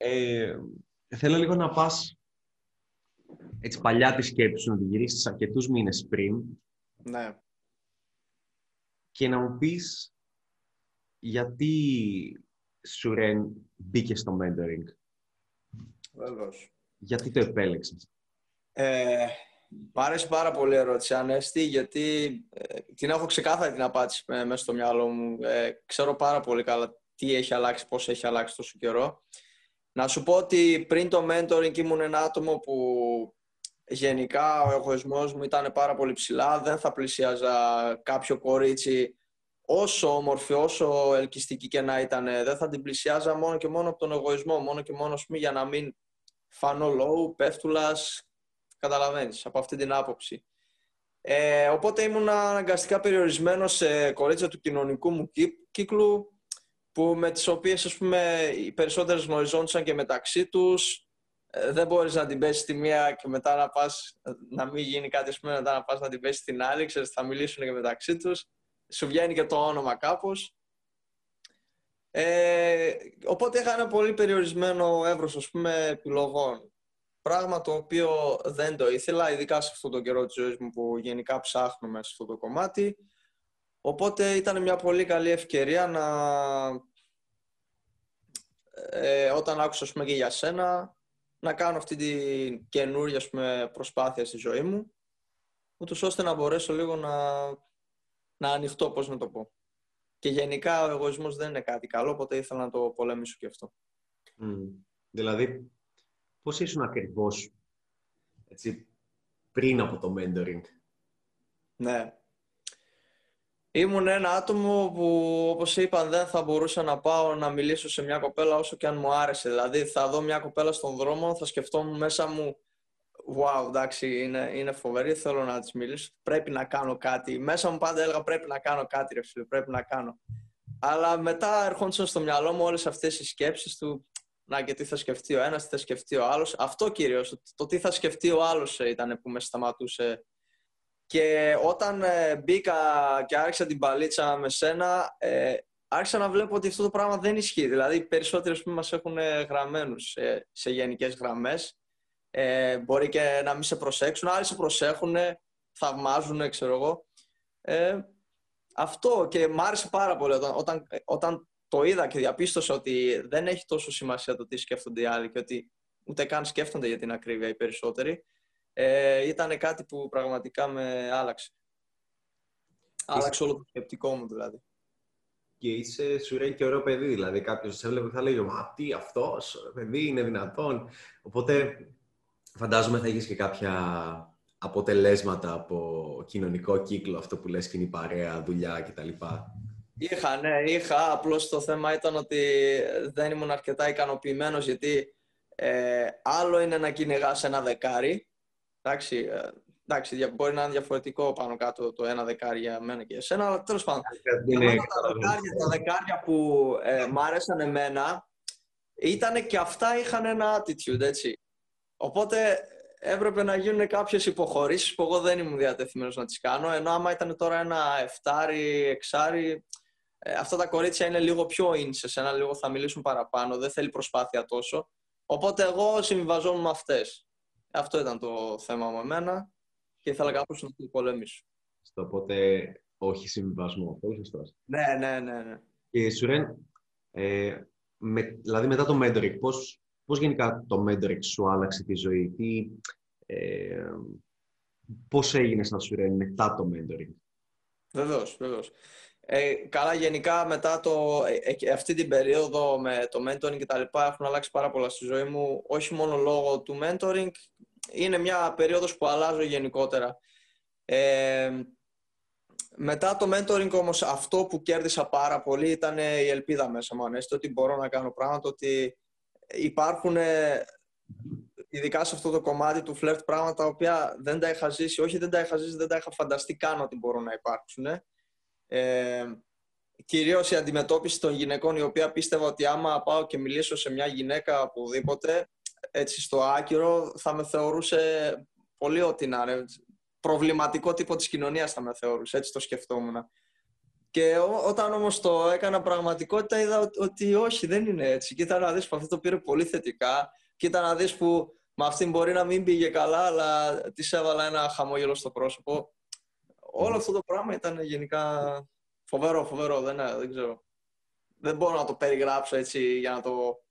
Ε, θέλω λίγο να πας έτσι παλιά τη σκέψη σου, να τη γυρίσεις αρκετούς μήνες πριν. Ναι. Και να μου πεις γιατί Σουρέν μπήκε στο mentoring. Βεβαίως. Γιατί το επέλεξες. Ε, Μ' άρεσε πάρα πολύ η ερώτηση, Ανέστη, γιατί ε, την έχω ξεκάθαρη την απάντηση ε, μέσα στο μυαλό μου. Ε, ξέρω πάρα πολύ καλά τι έχει αλλάξει, πώς έχει αλλάξει τόσο καιρό. Να σου πω ότι πριν το mentoring ήμουν ένα άτομο που γενικά ο εγωισμός μου ήταν πάρα πολύ ψηλά. Δεν θα πλησίαζα κάποιο κορίτσι όσο όμορφη, όσο ελκυστική και να ήταν. Δεν θα την πλησιάζα μόνο και μόνο από τον εγωισμό, μόνο και μόνο για να μην φανώ low, πέφτουλας, Καταλαβαίνεις, από αυτή την άποψη. Ε, οπότε ήμουν αναγκαστικά περιορισμένος σε κορίτσια του κοινωνικού μου κύκλου που με τις οποίες ας πούμε, οι περισσότερες γνωριζόντουσαν και μεταξύ τους. Ε, δεν μπορείς να την πέσεις τη μία και μετά να πας, να μην γίνει κάτι, ας πούμε, μετά να πας να την πέσεις την άλλη, ξέρεις, θα μιλήσουν και μεταξύ τους. Σου βγαίνει και το όνομα κάπως. Ε, οπότε είχα ένα πολύ περιορισμένο εύρος, ας πούμε, επιλογών. Πράγμα το οποίο δεν το ήθελα, ειδικά σε αυτόν τον καιρό της ζωής μου που γενικά ψάχνουμε σε αυτό το κομμάτι. Οπότε ήταν μια πολύ καλή ευκαιρία να... Ε, όταν άκουσα πούμε, και για σένα, να κάνω αυτή την καινούργια πούμε, προσπάθεια στη ζωή μου, ούτως ώστε να μπορέσω λίγο να, να ανοιχτώ, πώς να το πω. Και γενικά ο εγωισμός δεν είναι κάτι καλό, οπότε ήθελα να το πολέμησω και αυτό. Mm. Δηλαδή, πώς ήσουν ακριβώς έτσι, πριν από το mentoring; Ναι. Ήμουν ένα άτομο που, όπως είπα, δεν θα μπορούσα να πάω να μιλήσω σε μια κοπέλα όσο και αν μου άρεσε. Δηλαδή, θα δω μια κοπέλα στον δρόμο, θα σκεφτόμουν μέσα μου wow, εντάξει, είναι, είναι φοβερή, θέλω να της μιλήσω, πρέπει να κάνω κάτι. Μέσα μου πάντα έλεγα πρέπει να κάνω κάτι, ρε φίλε, πρέπει να κάνω. Αλλά μετά ερχόντουσαν στο μυαλό μου όλες αυτές οι σκέψεις του να και τι θα σκεφτεί ο ένας, τι θα σκεφτεί ο άλλος. Αυτό κυρίως, το τι θα σκεφτεί ο άλλος ε, ήταν που με σταματούσε. Και όταν ε, μπήκα και άρχισα την παλίτσα με σένα, ε, άρχισα να βλέπω ότι αυτό το πράγμα δεν ισχύει. Δηλαδή, οι περισσότεροι που μας έχουν γραμμένους σε, σε γενικές γραμμές. Ε, μπορεί και να μην σε προσέξουν, άλλοι σε προσέχουν, θαυμάζουν, ξέρω εγώ. Ε, αυτό και μ' άρεσε πάρα πολύ όταν, όταν, όταν το είδα και διαπίστωσα ότι δεν έχει τόσο σημασία το τι σκέφτονται οι άλλοι και ότι ούτε καν σκέφτονται για την ακρίβεια οι περισσότεροι, ε, ήταν κάτι που πραγματικά με άλλαξε. Άλλαξε όλο το σκεπτικό μου δηλαδή. Και είσαι σουρέν και ωραίο παιδί, δηλαδή κάποιος σε έβλεπε και θα λέγει Μα τι αυτός, παιδί είναι δυνατόν. Οπότε φαντάζομαι θα έχεις και κάποια αποτελέσματα από κοινωνικό κύκλο, αυτό που λες και είναι η παρέα, δουλειά κτλ. Είχα, ναι, είχα. Απλώς το θέμα ήταν ότι δεν ήμουν αρκετά ικανοποιημένος γιατί ε, άλλο είναι να κυνηγάς ένα δεκάρι. Εντάξει, ε, εντάξει, μπορεί να είναι διαφορετικό πάνω κάτω το ένα δεκάρι για μένα και εσένα, αλλά τέλος πάντων. Για μένα τα δεκάρια, τα δεκάρια που ε, μ' άρεσαν εμένα ήταν και αυτά είχαν ένα attitude, έτσι. Οπότε έπρεπε να γίνουν κάποιες υποχωρήσεις που εγώ δεν ήμουν διατεθειμένος να τις κάνω, ενώ άμα ήταν τώρα ένα εφτάρι, εξάρι, ε, αυτά τα κορίτσια είναι λίγο πιο in σε σένα, λίγο θα μιλήσουν παραπάνω, δεν θέλει προσπάθεια τόσο. Οπότε εγώ συμβιβαζόμουν με αυτές. Αυτό ήταν το θέμα μου εμένα και ήθελα κάπως να το πολεμήσω. Στο οπότε όχι συμβιβασμό, πολύ σωστός. Ναι, ναι, ναι, ναι. Και Σουρέν, ε, με, δηλαδή μετά το mentoring, πώς, πώς γενικά το mentoring σου άλλαξε τη ζωή, τι, ε, πώς έγινε στα Σουρέν μετά το mentoring; Βεβαίως, βεβαίως. Ε, καλά, γενικά μετά το, ε, ε, αυτή την περίοδο με το mentoring και τα λοιπά έχουν αλλάξει πάρα πολλά στη ζωή μου, όχι μόνο λόγω του mentoring, είναι μια περίοδος που αλλάζω γενικότερα. Ε, μετά το mentoring όμως αυτό που κέρδισα πάρα πολύ ήταν η ελπίδα μέσα μου, ανέστη, ότι μπορώ να κάνω πράγματα, ότι υπάρχουν ειδικά σε αυτό το κομμάτι του φλερτ πράγματα τα οποία δεν τα είχα ζήσει, όχι δεν τα είχα ζήσει, δεν τα είχα φανταστεί καν ότι μπορούν να υπάρξουν. Ε, κυρίως η αντιμετώπιση των γυναικών η οποία πίστευα ότι άμα πάω και μιλήσω σε μια γυναίκα οπουδήποτε έτσι στο άκυρο θα με θεωρούσε πολύ ό,τι να είναι προβληματικό τύπο της κοινωνίας θα με θεωρούσε έτσι το σκεφτόμουν Και όταν όμως το έκανα πραγματικότητα είδα ότι όχι, δεν είναι έτσι. Κοίτα να δεις που αυτό το πήρε πολύ θετικά. Κοίτα να δεις που με αυτήν μπορεί να μην πήγε καλά, αλλά της έβαλα ένα χαμόγελο στο πρόσωπο. Όλο αυτό το πράγμα ήταν γενικά φοβερό, φοβερό, δεν, δεν ξέρω. Δεν μπορώ να το περιγράψω έτσι για να το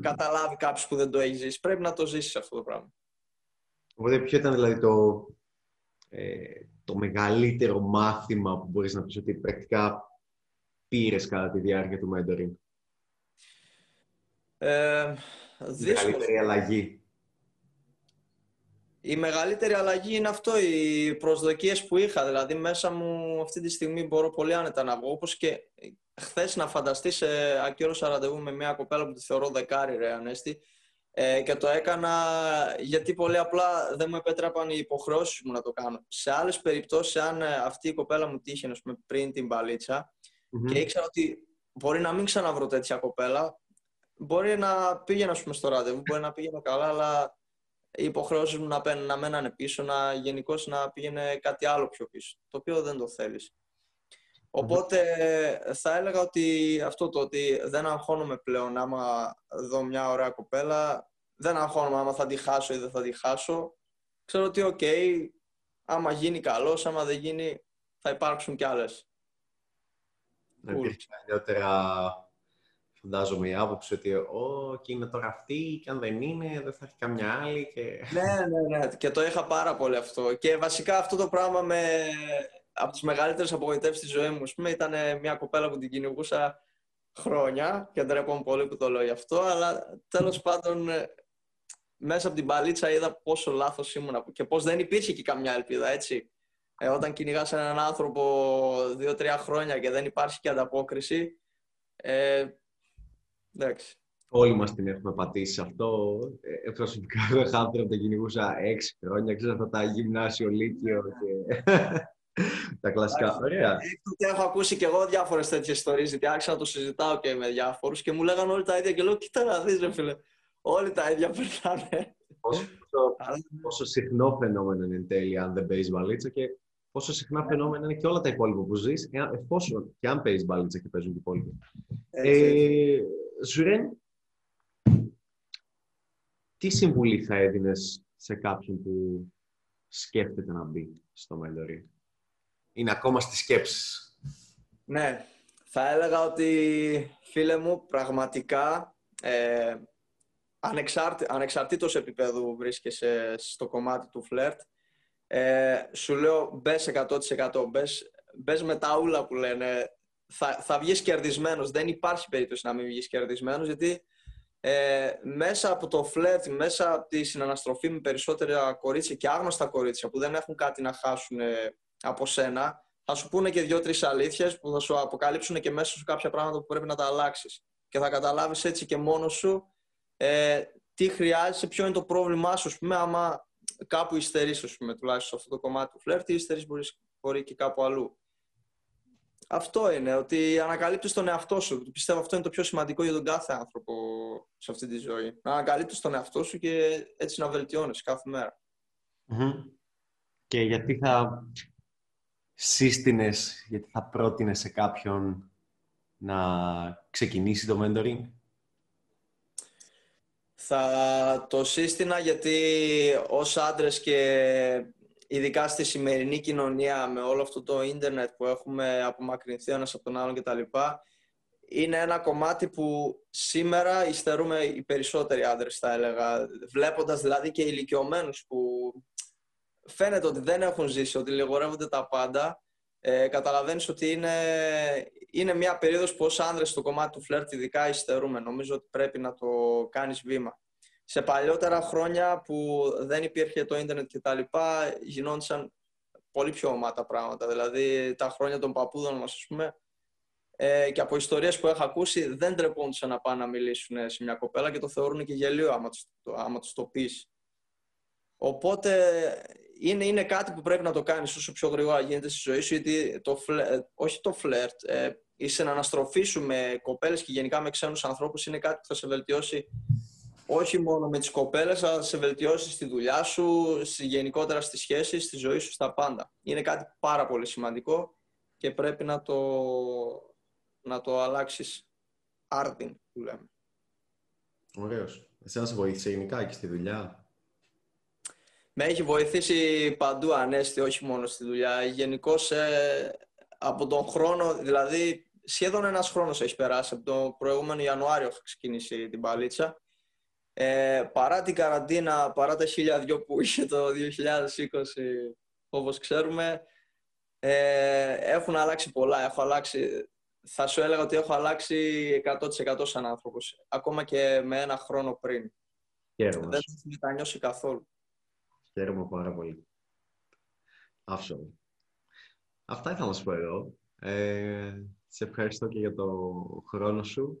καταλάβει κάποιος που δεν το έχει ζήσει. Πρέπει να το ζήσεις αυτό το πράγμα. Οπότε ποιο ήταν δηλαδή το, ε, το μεγαλύτερο μάθημα που μπορείς να πεις ότι πρακτικά πήρες κατά τη διάρκεια του mentoring; Ε, μεγαλύτερη αλλαγή. Η μεγαλύτερη αλλαγή είναι αυτό, οι προσδοκίες που είχα. Δηλαδή μέσα μου αυτή τη στιγμή μπορώ πολύ άνετα να βγω. Όπως και χθες να φανταστείς σε ακύρωσα ραντεβού με μια κοπέλα που τη θεωρώ δεκάρι ρε Ανέστη ε, και το έκανα γιατί πολύ απλά δεν μου επέτρεπαν οι υποχρεώσεις μου να το κάνω. Σε άλλες περιπτώσεις, αν ε, αυτή η κοπέλα μου τύχε πούμε, πριν την παλιτσα και ήξερα ότι μπορεί να μην ξαναβρω τέτοια κοπέλα, μπορεί να πήγαινα πούμε, στο ραντεβού, μπορεί να πήγαινα καλά, αλλά οι υποχρεώσεις μου να, να μένανε πίσω, να γενικώς να πήγαινε κάτι άλλο πιο πίσω, το οποίο δεν το θέλεις. Οπότε θα έλεγα ότι αυτό το ότι δεν αγχώνομαι πλέον άμα δω μια ωραία κοπέλα, δεν αγχώνομαι άμα θα τη χάσω ή δεν θα τη χάσω. Ξέρω ότι OK, okay, άμα γίνει καλώς, άμα δεν γίνει θα υπάρξουν κι άλλες. Ενώ υπήρχε παλιότερα, φαντάζομαι, η άποψη ότι «Ω, και είναι τώρα αυτή και αν δεν είναι, δεν θα έχει καμιά άλλη». Και... ναι, ναι, ναι. Και το είχα πάρα πολύ αυτό. Και βασικά αυτό το πράγμα με από τις μεγαλύτερες απογοητεύσεις στη ζωή μου, πούμε, ήταν μια κοπέλα που την κυνηγούσα χρόνια και ντρέπομαι πολύ που το λέω γι' αυτό, αλλά τέλος πάντων ε, μέσα από την παλίτσα είδα πόσο λάθος ήμουν και πώς δεν υπήρχε και καμιά ελπίδα, έτσι. Ε, όταν κυνηγάς έναν άνθρωπο δύο-τρία χρόνια και δεν υπάρχει και ανταπόκριση, ε, εντάξει. Όλοι μας την έχουμε πατήσει αυτό. Ε, προσωπικά, εγώ είχα άνθρωπο που κυνηγούσα έξι χρόνια, ξέρω αυτά τα γυμνάσιο, λύκειο και τα κλασικά. Ωραία. Τότε έχω ακούσει και εγώ διάφορες τέτοιες ιστορίες, γιατί άρχισα να το συζητάω και με διάφορους και μου λέγανε όλοι τα ίδια. Και λέω: Κοίτα να δεις, ρε φίλε. Όλοι τα ίδια περνάνε. Πόσο, πόσο συχνό φαινόμενο είναι εν τέλει αν δεν παίζεις μπαλίτσα και πόσο συχνά φαινόμενο είναι και όλα τα υπόλοιπα που ζεις, εφόσον και αν παίζεις μπαλίτσα και παίζουν και οι υπόλοιποι. Ε, Ζουρέν, τι συμβουλή θα έδινες σε κάποιον που σκέφτεται να μπει στο Μέλωρι είναι ακόμα στις σκέψεις. Ναι, θα έλεγα ότι φίλε μου πραγματικά ε, ανεξάρτη, ανεξαρτήτως επίπεδου βρίσκεσαι στο κομμάτι του φλερτ ε, σου λέω μπες 100% μπες, μπες με τα ούλα που λένε θα, θα βγεις κερδισμένος δεν υπάρχει περίπτωση να μην βγεις κερδισμένος γιατί ε, μέσα από το φλερτ, μέσα από τη συναναστροφή με περισσότερα κορίτσια και άγνωστα κορίτσια που δεν έχουν κάτι να χάσουν από σένα, θα σου πούνε και δύο-τρεις αλήθειες που θα σου αποκαλύψουν και μέσα σου κάποια πράγματα που πρέπει να τα αλλάξεις. Και θα καταλάβεις έτσι και μόνος σου ε, τι χρειάζεσαι, ποιο είναι το πρόβλημά σου, πούμε, άμα κάπου υστερείς, τουλάχιστον σε αυτό το κομμάτι του φλερτ, ή υστερείς μπορείς, μπορεί και κάπου αλλού. Αυτό είναι, ότι ανακαλύπτεις τον εαυτό σου. Πιστεύω αυτό είναι το πιο σημαντικό για τον κάθε άνθρωπο σε αυτή τη ζωή. Να ανακαλύπτεις τον εαυτό σου και έτσι να βελτιώνεις κάθε Και γιατί θα σύστηνες, γιατί θα πρότεινες σε κάποιον να ξεκινήσει το mentoring; Θα το σύστηνα γιατί ως άντρες και ειδικά στη σημερινή κοινωνία με όλο αυτό το ίντερνετ που έχουμε απομακρυνθεί ένας από τον άλλον κτλ. Είναι ένα κομμάτι που σήμερα υστερούμε οι περισσότεροι άντρες θα έλεγα. Βλέποντας δηλαδή και ηλικιωμένους που φαίνεται ότι δεν έχουν ζήσει, ότι λιγορεύονται τα πάντα, ε, καταλαβαίνεις ότι είναι, είναι μια περίοδος που ως άνδρες στο κομμάτι του φλερτ ειδικά υστερούμε. Νομίζω ότι πρέπει να το κάνεις βήμα. Σε παλιότερα χρόνια που δεν υπήρχε το ίντερνετ και τα λοιπά, γινόντουσαν πολύ πιο ομά τα πράγματα. Δηλαδή τα χρόνια των παππούδων μας, ας πούμε, ε, και από ιστορίες που έχω ακούσει, δεν τρεπόντουσαν να πάνε να μιλήσουν σε μια κοπέλα και το θεωρούν και γελίο άμα τους, άμα τους το πεις. Οπότε είναι, είναι κάτι που πρέπει να το κάνεις όσο πιο γρήγορα γίνεται στη ζωή σου, γιατί το φλε, όχι το φλερτ, ε, η συναναστροφή σου με κοπέλες και γενικά με ξένους ανθρώπους είναι κάτι που θα σε βελτιώσει όχι μόνο με τις κοπέλες, αλλά θα σε βελτιώσει στη δουλειά σου, στη, γενικότερα στις σχέσεις, στη ζωή σου, στα πάντα. Είναι κάτι πάρα πολύ σημαντικό και πρέπει να το, να το αλλάξεις άρδιν, που λέμε. Ωραίος. Εσένα σε βοήθησε γενικά και στη δουλειά; Με έχει βοηθήσει παντού ανέστη, όχι μόνο στη δουλειά. Γενικώς ε, από τον χρόνο, δηλαδή σχεδόν ένας χρόνος έχει περάσει. Από τον προηγούμενο Ιανουάριο έχω ξεκινήσει την παλίτσα. Ε, παρά την καραντίνα, παρά τα χίλια δυο που είχε το 2020, όπως ξέρουμε, ε, έχουν αλλάξει πολλά. Έχω αλλάξει, θα σου έλεγα ότι έχω αλλάξει 100% σαν άνθρωπος. Ακόμα και με ένα χρόνο πριν. Χαίρομαι. Δεν θα μετανιώσει καθόλου. Χαίρομαι πάρα πολύ. Άφησο. Αυτά ήθελα να σου πω εγώ. Ε, σε ευχαριστώ και για το χρόνο σου.